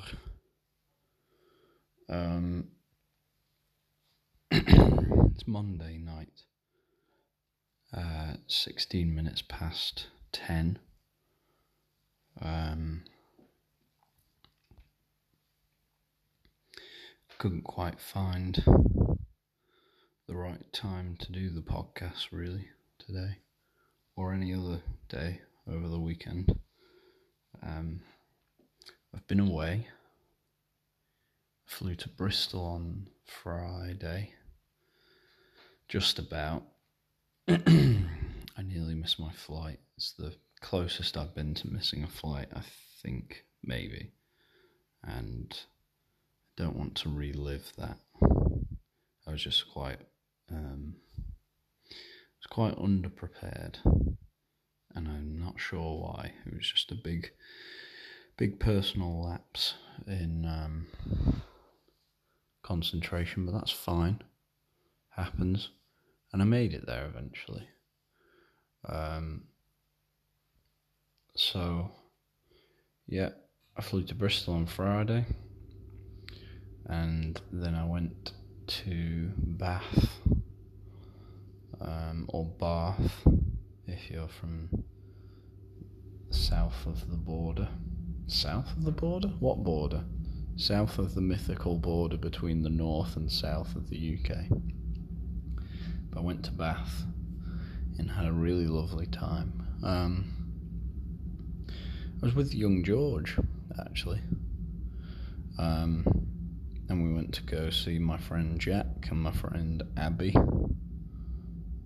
December. Um, it's Monday night. Uh, 16 minutes past 10. Um, couldn't quite find the right time to do the podcast really today or any other day over the weekend. Um, I've been away. I flew to Bristol on Friday. Just about. I nearly missed my flight. It's the closest I've been to missing a flight, I think, maybe. And I don't want to relive that. I was just quite um, was quite underprepared, and I'm not sure why. It was just a big, big personal lapse in um, concentration, but that's fine. Happens, and I made it there eventually. Um, so, yeah, I flew to Bristol on Friday, and then I went to Bath um, or Bath if you're from south of the border. South of the border? What border? South of the mythical border between the north and south of the UK. But I went to Bath and had a really lovely time. Um, I was with young George, actually. Um, and we went to go see my friend Jack and my friend Abby.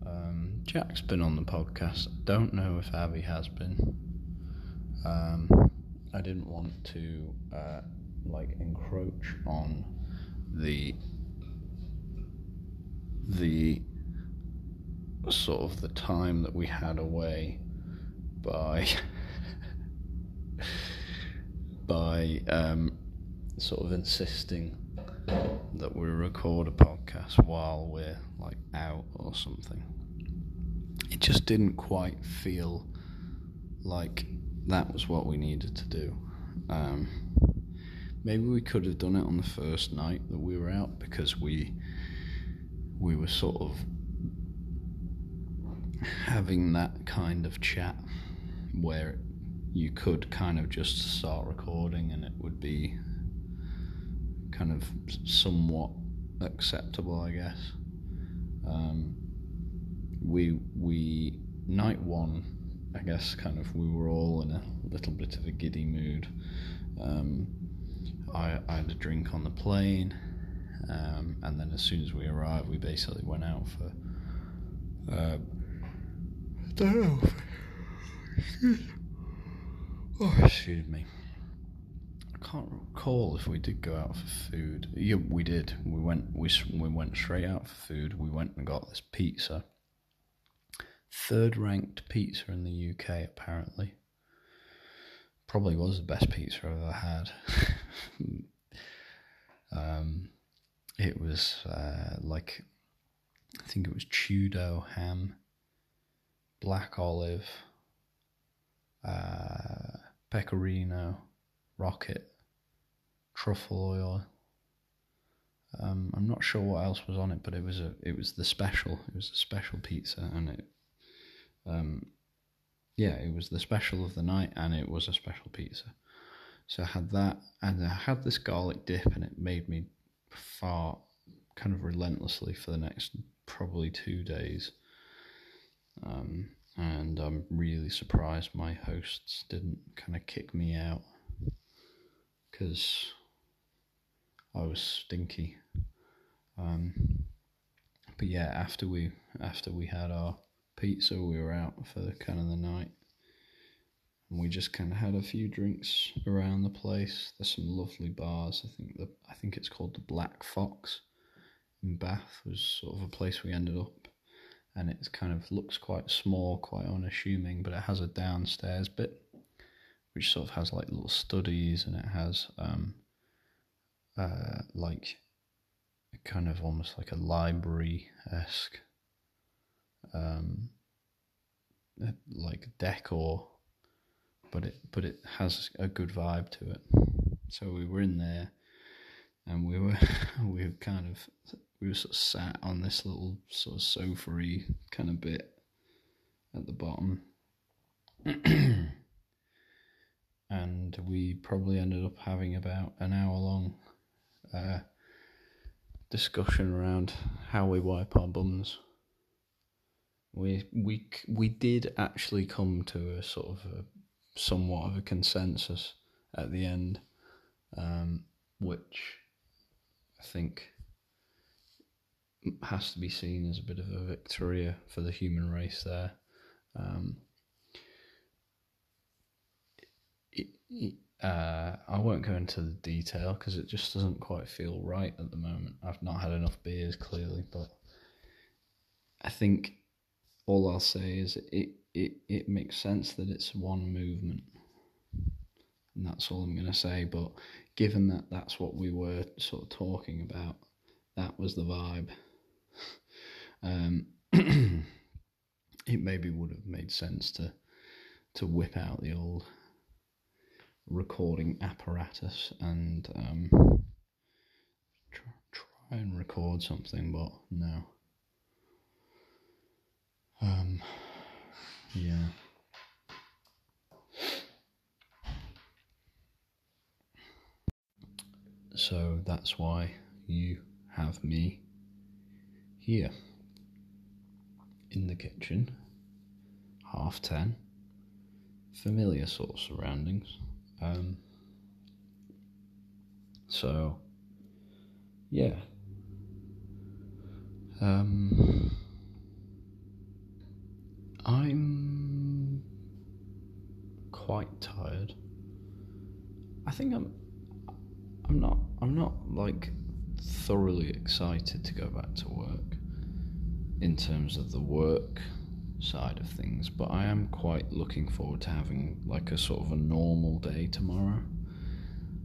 Um, Jack's been on the podcast. I don't know if Abby has been. Um, I didn't want to uh, like encroach on the the sort of the time that we had away by by um, sort of insisting that we record a podcast while we're like out or something. It just didn't quite feel like that was what we needed to do. Um, maybe we could have done it on the first night that we were out because we we were sort of having that kind of chat where you could kind of just start recording and it would be kind of somewhat acceptable, I guess. Um, we we night one, I guess, kind of we were all in a little bit of a giddy mood. Um, I, I had a drink on the plane, um, and then as soon as we arrived, we basically went out for. Uh, I don't know. Oh, excuse me. I can't recall if we did go out for food. Yeah, we did. We went. We we went straight out for food. We went and got this pizza. Third ranked pizza in the UK, apparently. Probably was the best pizza I've ever had. um, it was uh, like, I think it was Tudor ham, black olive, uh, pecorino, rocket, truffle oil. Um, I'm not sure what else was on it, but it was a it was the special. It was a special pizza, and it, um, yeah, it was the special of the night, and it was a special pizza. So I had that, and I had this garlic dip, and it made me fart kind of relentlessly for the next probably two days. Um, and I'm really surprised my hosts didn't kind of kick me out because I was stinky. Um, but yeah, after we after we had our pizza, we were out for the, kind of the night, and we just kind of had a few drinks around the place. There's some lovely bars. I think the I think it's called the Black Fox in Bath was sort of a place we ended up and it kind of looks quite small, quite unassuming, but it has a downstairs bit which sort of has like little studies and it has um, uh, like kind of almost like a library esque, um, like decor, but it but it has a good vibe to it. So we were in there, and we were we were kind of we were sort of sat on this little sort of sofa kind of bit at the bottom. and we probably ended up having about an hour long uh, discussion around how we wipe our bums. We we we did actually come to a sort of a, somewhat of a consensus at the end, um, which I think has to be seen as a bit of a victory for the human race there. Um, uh, I won't go into the detail because it just doesn't quite feel right at the moment. I've not had enough beers, clearly, but I think all I'll say is it, it, it makes sense that it's one movement. And that's all I'm going to say. But given that that's what we were sort of talking about, that was the vibe. Um, it maybe would have made sense to to whip out the old recording apparatus and um, try, try and record something, but no. Um, yeah. So that's why you have me here in the kitchen, half ten, familiar sort of surroundings. Um, so, yeah. Um, I'm quite tired. I think I'm. I'm not. I'm not like thoroughly excited to go back to work in terms of the work side of things, but I am quite looking forward to having like a sort of a normal day tomorrow.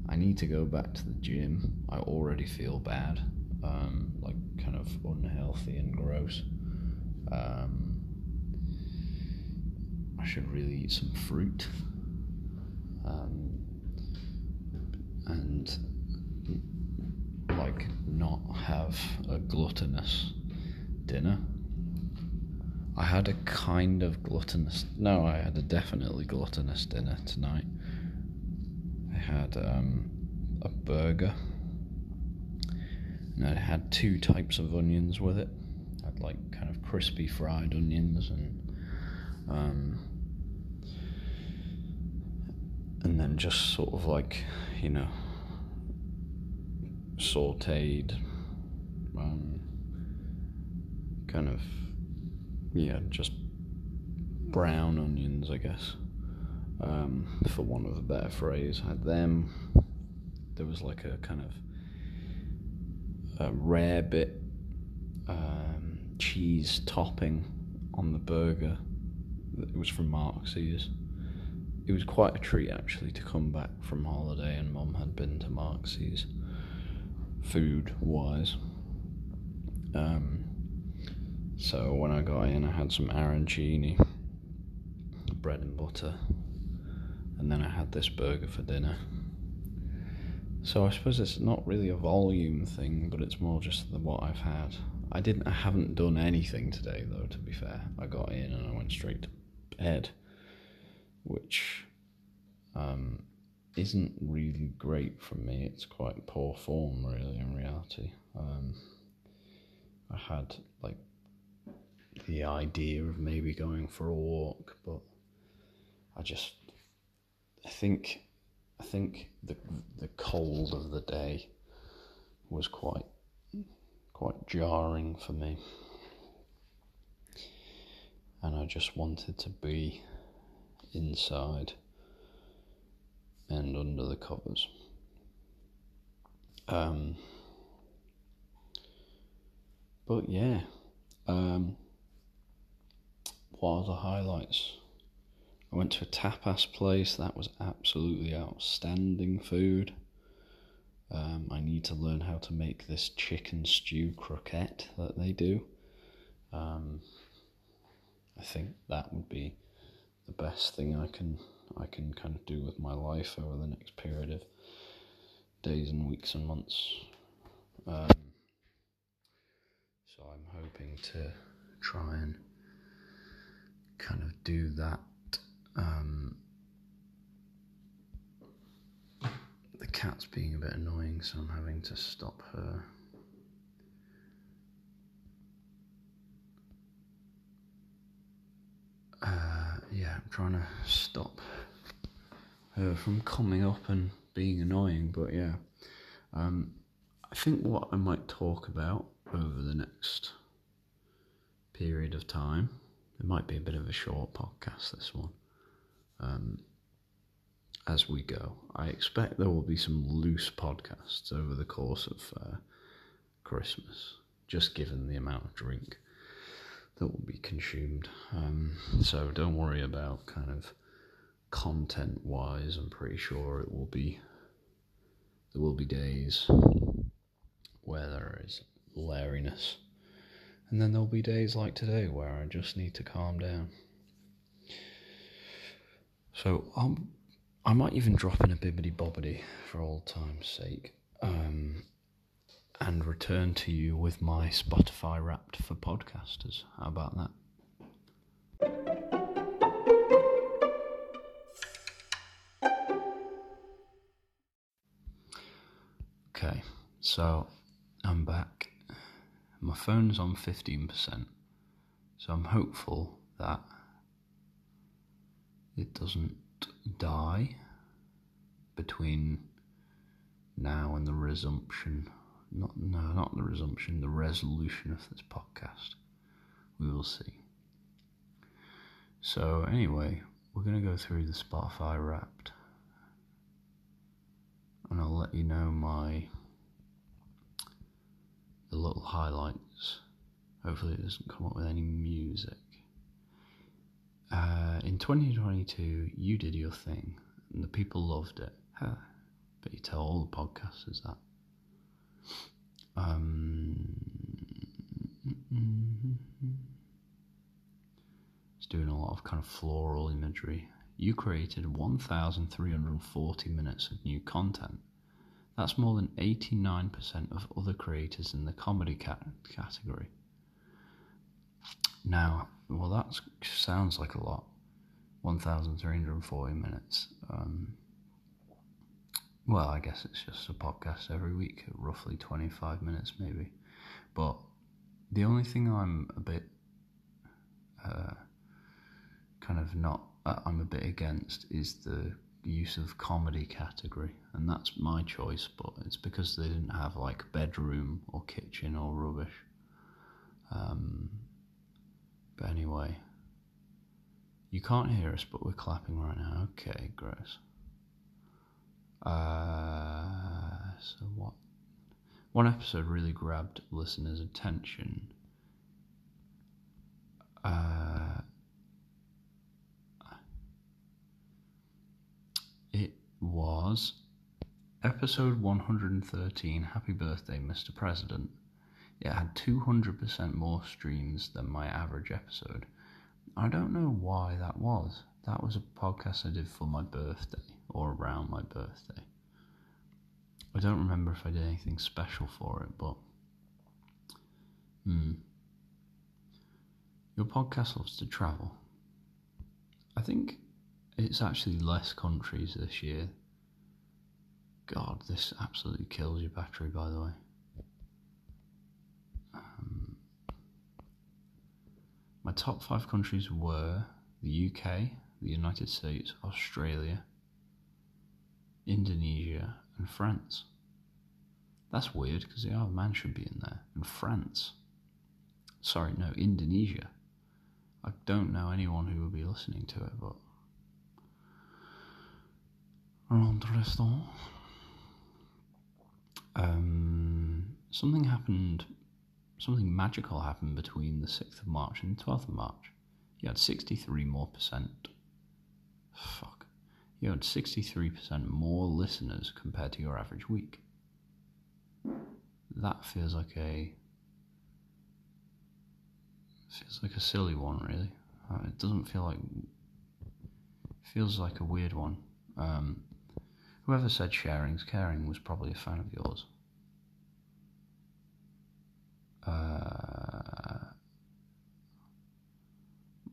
I need to go back to the gym. I already feel bad, um, like kind of unhealthy and gross. Um, I should really eat some fruit. Um, and like not have a gluttonous dinner. I had a kind of gluttonous. No, I had a definitely gluttonous dinner tonight. I had um, a burger, and I had two types of onions with it. I had like kind of crispy fried onions and um, and then just sort of like you know sauteed um, kind of yeah, just brown onions, I guess, um, for want of a better phrase. Had them. There was like a kind of a rare bit um, cheese topping on the burger. It was from Marks's. It was quite a treat actually to come back from holiday and Mum had been to Marks's food wise. Um, so when I got in, I had some arancini, bread and butter, and then I had this burger for dinner. So I suppose it's not really a volume thing, but it's more just the, what I've had. I didn't. I haven't done anything today, though. To be fair, I got in and I went straight to bed, which um, isn't really great for me. It's quite poor form, really. In reality, um, I had like the idea of maybe going for a walk, but I just I think I think the the cold of the day was quite quite jarring for me. And I just wanted to be inside and under the covers. Um, but yeah, um, what are the highlights? I went to a tapas place that was absolutely outstanding food. Um, I need to learn how to make this chicken stew croquette that they do. Um, I think that would be the best thing I can I can kind of do with my life over the next period of days and weeks and months. Um, so I'm hoping to try and kind of do that. Um, the cat's being a bit annoying, so I'm having to stop her. Uh, yeah, I'm trying to stop her from coming up and being annoying, but yeah. Um, I think what I might talk about over the next period of time, it might be a bit of a short podcast, this one, um, as we go. I expect there will be some loose podcasts over the course of uh, Christmas, just given the amount of drink that will be consumed. Um, so don't worry about kind of content wise. I'm pretty sure it will be. There will be days where there is lariness, and then there'll be days like today where I just need to calm down. So I'm, I might even drop in a bibbity bobbity for old time's sake. Um, and return to you with my Spotify wrapped for podcasters. How about that? Okay, so I'm back. My phone's on 15%, so I'm hopeful that it doesn't die between now and the resumption not no, not the resumption, the resolution of this podcast. We will see. So anyway, we're gonna go through the Spotify Wrapped, and I'll let you know my the little highlights. Hopefully, it doesn't come up with any music. Uh, in 2022, you did your thing, and the people loved it. Huh. But you tell all the podcasters that. Um, it's doing a lot of kind of floral imagery. You created 1,340 minutes of new content. That's more than 89% of other creators in the comedy cat- category. Now, well, that sounds like a lot. 1,340 minutes. Um, well, I guess it's just a podcast every week, roughly 25 minutes maybe. But the only thing I'm a bit uh, kind of not, uh, I'm a bit against is the use of comedy category. And that's my choice, but it's because they didn't have like bedroom or kitchen or rubbish. Um, but anyway, you can't hear us, but we're clapping right now. Okay, gross. Uh, so what? One episode really grabbed listeners' attention. Uh, it was episode 113 Happy Birthday, Mr. President. It had 200% more streams than my average episode. I don't know why that was. That was a podcast I did for my birthday or around my birthday. I don't remember if I did anything special for it, but. Hmm. Your podcast loves to travel. I think it's actually less countries this year. God, this absolutely kills your battery, by the way. Um, my top five countries were the UK, the United States, Australia, Indonesia, and France. That's weird because the Isle of Man should be in there. And France. Sorry, no, Indonesia. I don't know anyone who will be listening to it, but. Interesting. Um, something happened, something magical happened between the 6th of March and the 12th of March. You had 63 more percent. Fuck. You had 63% more listeners compared to your average week. that feels like a feels like a silly one, really. Uh, it doesn't feel like feels like a weird one. Um, whoever said sharing's caring was probably a fan of yours. Uh,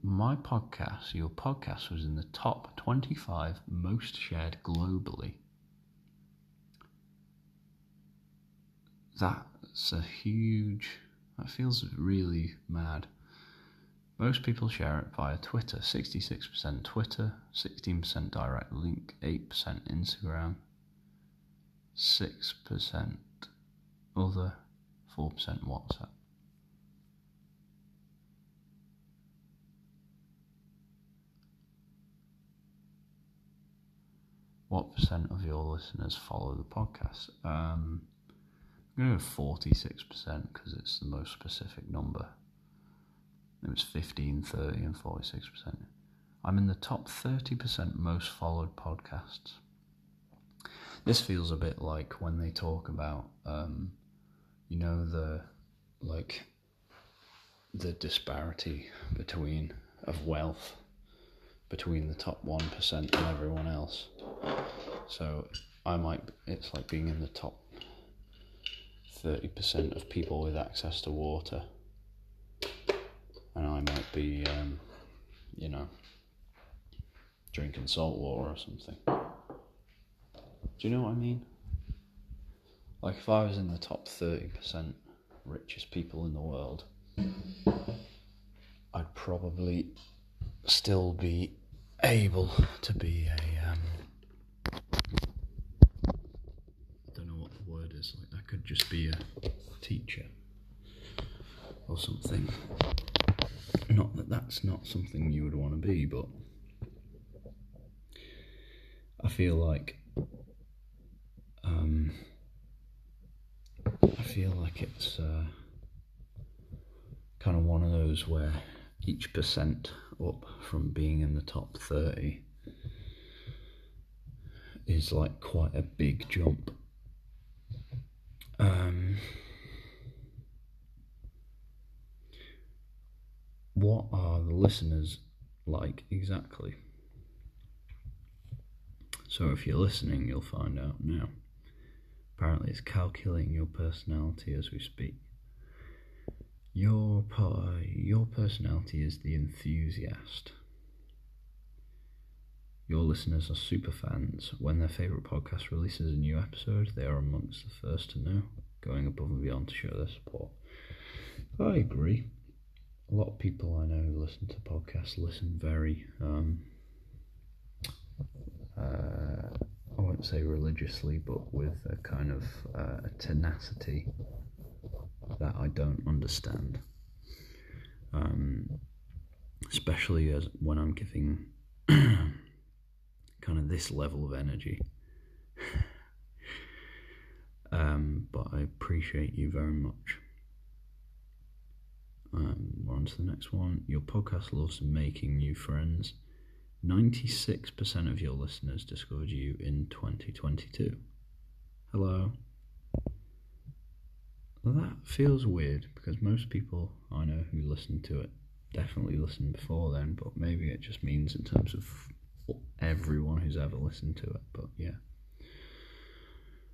my podcast, your podcast, was in the top 25 most shared globally. That's a huge. That feels really mad. Most people share it via Twitter 66% Twitter, 16% direct link, 8% Instagram, 6% other, 4% WhatsApp. What percent of your listeners follow the podcast? Um, I'm going to go 46% because it's the most specific number. It was 15, 30, and 46%. I'm in the top 30% most followed podcasts. This feels a bit like when they talk about, um, you know, the like the disparity between of wealth between the top 1% and everyone else. So I might, it's like being in the top 30% of people with access to water and I might be, um, you know, drinking salt water or something. Do you know what I mean? Like if I was in the top 30% richest people in the world, I'd probably still be able to be a um, I don't know what the word is like I could just be a teacher or something. Not that that's not something you would want to be, but I feel like um, I feel like it's uh, kind of one of those where each percent up from being in the top 30 is like quite a big jump. Um, what are the listeners like exactly? So if you're listening, you'll find out now. Apparently, it's calculating your personality as we speak. Your your personality is the enthusiast. Your listeners are super fans. When their favourite podcast releases a new episode, they are amongst the first to know, going above and beyond to show their support. I agree a lot of people I know who listen to podcasts listen very, um, uh, I won't say religiously, but with a kind of uh, tenacity that I don't understand. Um, especially as when I'm giving kind of this level of energy. um, but I appreciate you very much. Um, we're on to the next one. Your podcast loves making new friends. 96% of your listeners discovered you in 2022. Hello. Well, that feels weird because most people I know who listen to it definitely listened before then, but maybe it just means in terms of everyone who's ever listened to it. But yeah.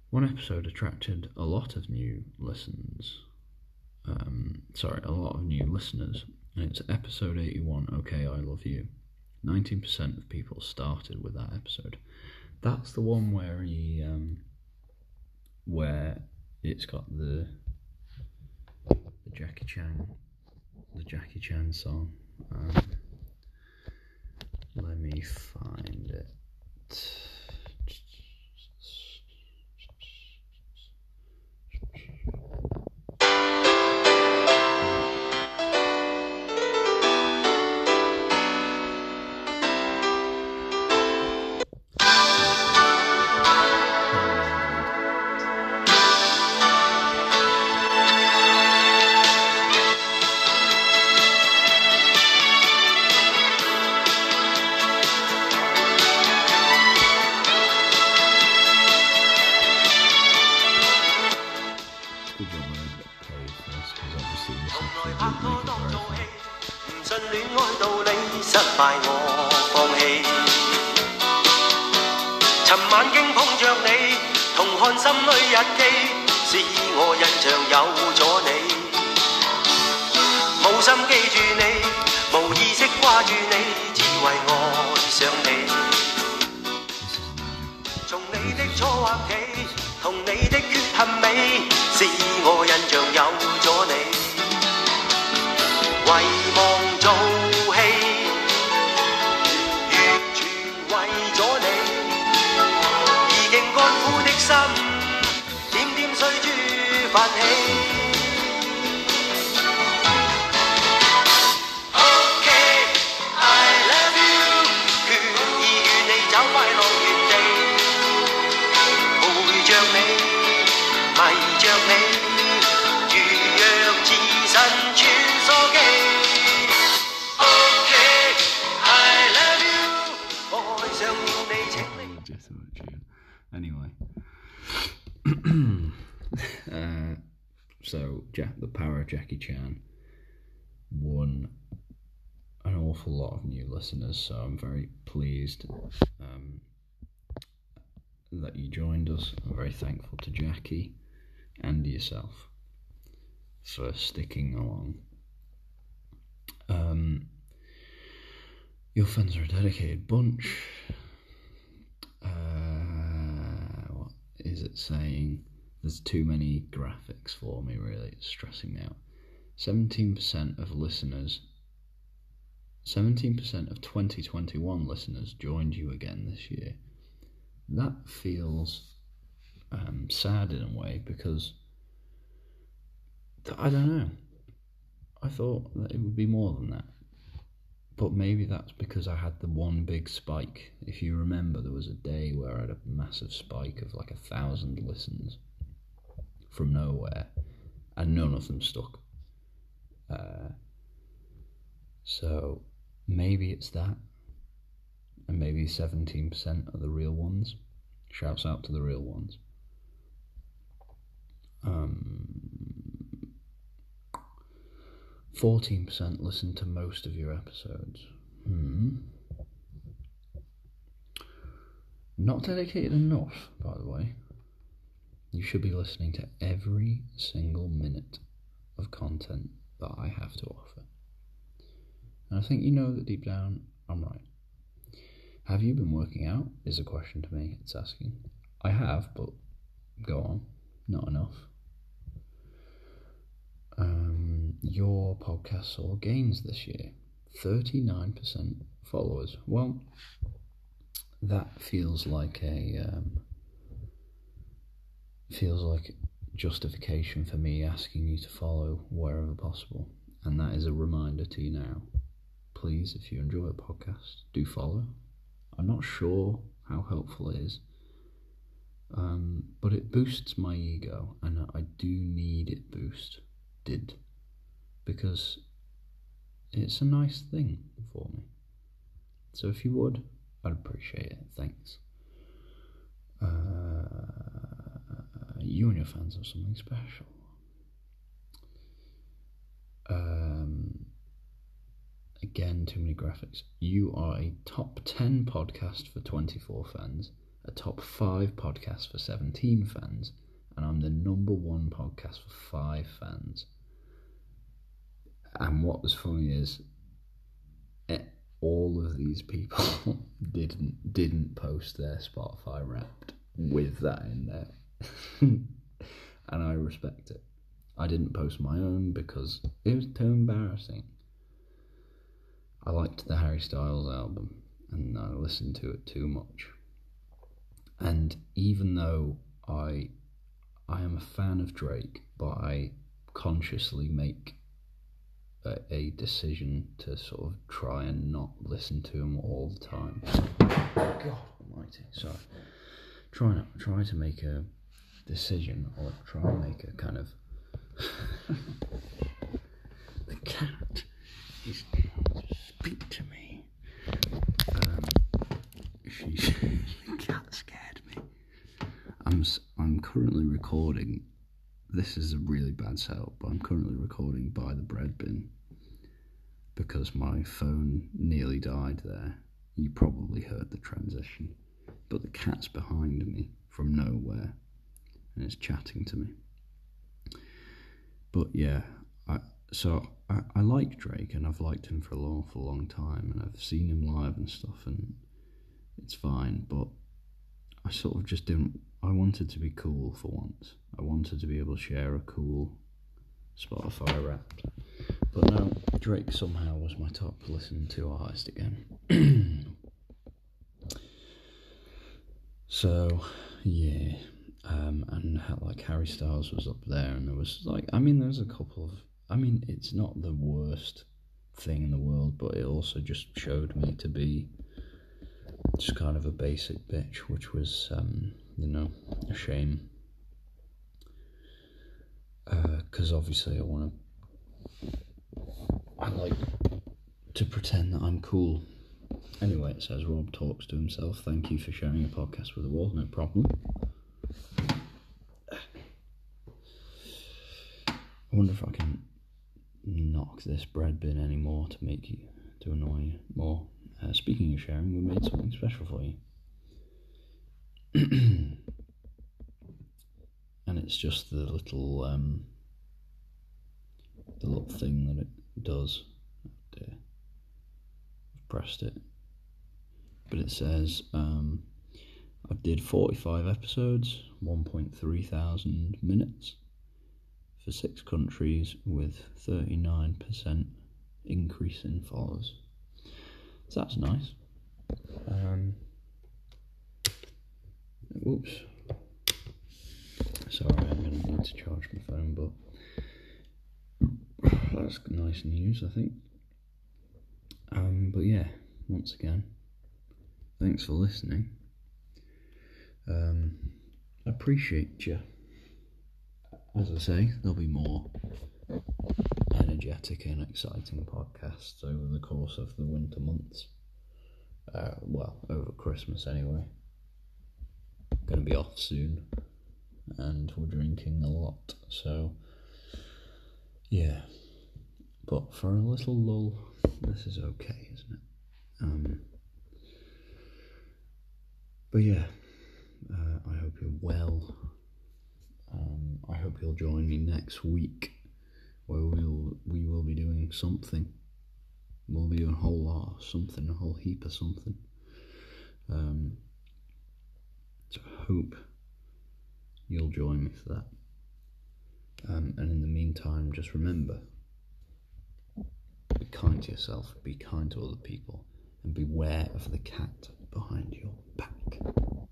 One episode attracted a lot of new listens um, sorry, a lot of new listeners. And it's episode 81, Okay, I Love You. 19% of people started with that episode. That's the one where he, um, where it's got the Jackie Chan, the Jackie Chan song. Um, let me find it. 寻晚經碰着你，同看心里日记，使我印象有咗你。无心记住你，无意识挂住你，只为爱上你。从你的錯或起，同你的 so Jack, the power of Jackie Chan, won an awful lot of new listeners. So I'm very pleased um, that you joined us. I'm very thankful to Jackie and yourself for sticking along. Um, your fans are a dedicated bunch uh, what is it saying? There's too many graphics for me, really. It's stressing me out. 17% of listeners, 17% of 2021 listeners joined you again this year. That feels um, sad in a way because I don't know. I thought that it would be more than that but maybe that's because I had the one big spike. If you remember, there was a day where I had a massive spike of like a thousand listens from nowhere, and none of them stuck. Uh, so maybe it's that, and maybe 17% are the real ones. Shouts out to the real ones. Um, 14% listen to most of your episodes. Hmm. Not dedicated enough, by the way. You should be listening to every single minute of content that I have to offer. And I think you know that deep down, I'm right. Have you been working out? Is a question to me, it's asking. I have, but go on. Not enough um, your podcast saw gains this year 39% followers. Well, that feels like a um, feels like justification for me asking you to follow wherever possible, and that is a reminder to you now. Please, if you enjoy a podcast, do follow. I'm not sure how helpful it is, um, but it boosts my ego, and I do need it boosted because it's a nice thing for me. So if you would, I'd appreciate it. Thanks. Uh, you and your fans have something special. Um, again, too many graphics. You are a top 10 podcast for 24 fans, a top 5 podcast for 17 fans, and I'm the number one podcast for 5 fans. And what was funny is eh, all of these people didn't didn't post their Spotify Wrapped with that in there, and I respect it. I didn't post my own because it was too embarrassing. I liked the Harry Styles album, and I listened to it too much. And even though I I am a fan of Drake, but I consciously make a, a decision to sort of try and not listen to him all the time. God Almighty, sorry. Try not try to make a decision or try and make a kind of. the cat is speak to me. Um, she's the cat scared me. I'm I'm currently recording. This is a really bad setup, but I'm currently recording by the bread bin because my phone nearly died there. You probably heard the transition. But the cat's behind me from nowhere and it's chatting to me. But yeah, I, so I, I like Drake and I've liked him for a long, for a long time and I've seen him live and stuff and it's fine. But I sort of just didn't. I wanted to be cool for once. I wanted to be able to share a cool Spotify rap. But now Drake somehow was my top listened to artist again. so, yeah. Um, and like Harry Styles was up there, and there was like, I mean, there's a couple of, I mean, it's not the worst thing in the world, but it also just showed me to be just kind of a basic bitch, which was, um, you know, a shame. Because uh, obviously I want to, I like to pretend that I'm cool. Anyway, it says Rob talks to himself. Thank you for sharing a podcast with the world. No problem. I wonder if I can knock this bread bin anymore to make you to annoy you more. Uh, speaking of sharing, we made something special for you. and it's just the little um, the little thing that it does. I've pressed it, but it says um, I did forty five episodes, one point three thousand minutes for six countries with thirty nine percent increase in followers. So that's nice. Um, whoops. Sorry, I'm going to need to charge my phone, but that's nice news, I think. Um, but yeah, once again, thanks for listening. Um, appreciate you. As I say, there'll be more energetic and exciting podcasts over the course of the winter months. Uh, well, over Christmas anyway. To be off soon, and we're drinking a lot, so yeah. But for a little lull, this is okay, isn't it? Um, but yeah, uh, I hope you're well. Um, I hope you'll join me next week where we'll we will be doing something. We'll be doing a whole lot of something, a whole heap of something. Um, so I hope you'll join me for that. Um, and in the meantime, just remember be kind to yourself, be kind to other people, and beware of the cat behind your back.